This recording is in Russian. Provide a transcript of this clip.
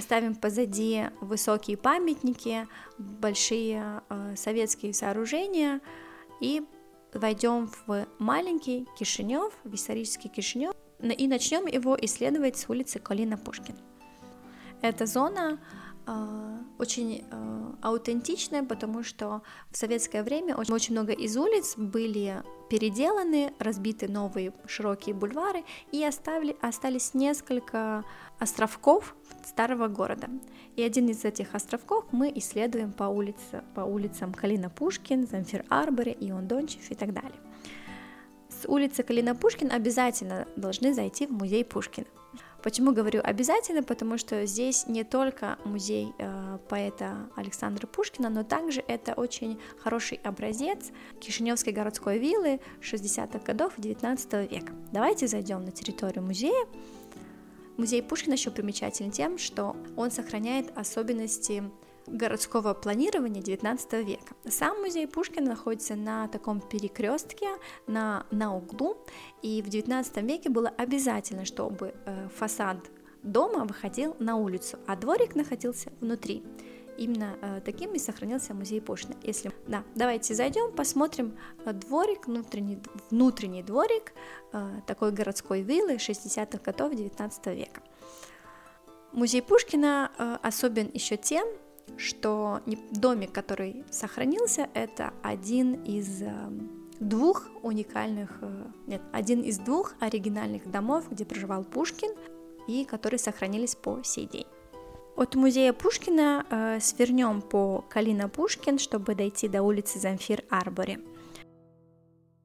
оставим позади высокие памятники, большие э, советские сооружения и войдем в маленький Кишинев, в исторический Кишинев, и начнем его исследовать с улицы Калина Пушкин. Эта зона э, очень аутентичная, потому что в советское время очень, очень много из улиц были переделаны, разбиты новые широкие бульвары и оставили, остались несколько островков старого города. И один из этих островков мы исследуем по, улице, по улицам Калина Пушкин, Замфир Арборе, Ион Дончев и так далее. С улицы Калина Пушкин обязательно должны зайти в музей Пушкина. Почему говорю обязательно? Потому что здесь не только музей э, поэта Александра Пушкина, но также это очень хороший образец Кишиневской городской виллы 60-х годов 19 века. Давайте зайдем на территорию музея. Музей Пушкина еще примечателен тем, что он сохраняет особенности городского планирования 19 века. Сам музей Пушкина находится на таком перекрестке, на, на углу, и в 19 веке было обязательно, чтобы э, фасад дома выходил на улицу, а дворик находился внутри. Именно э, таким и сохранился музей Пушкина. Если, да, давайте зайдем, посмотрим э, дворик, внутренний, внутренний дворик э, такой городской виллы 60-х годов 19 века. Музей Пушкина э, особен еще тем, что домик, который сохранился, это один из э, двух уникальных, э, нет, один из двух оригинальных домов, где проживал Пушкин и которые сохранились по сей день. От музея Пушкина э, свернем по Калина Пушкин, чтобы дойти до улицы Замфир Арбори.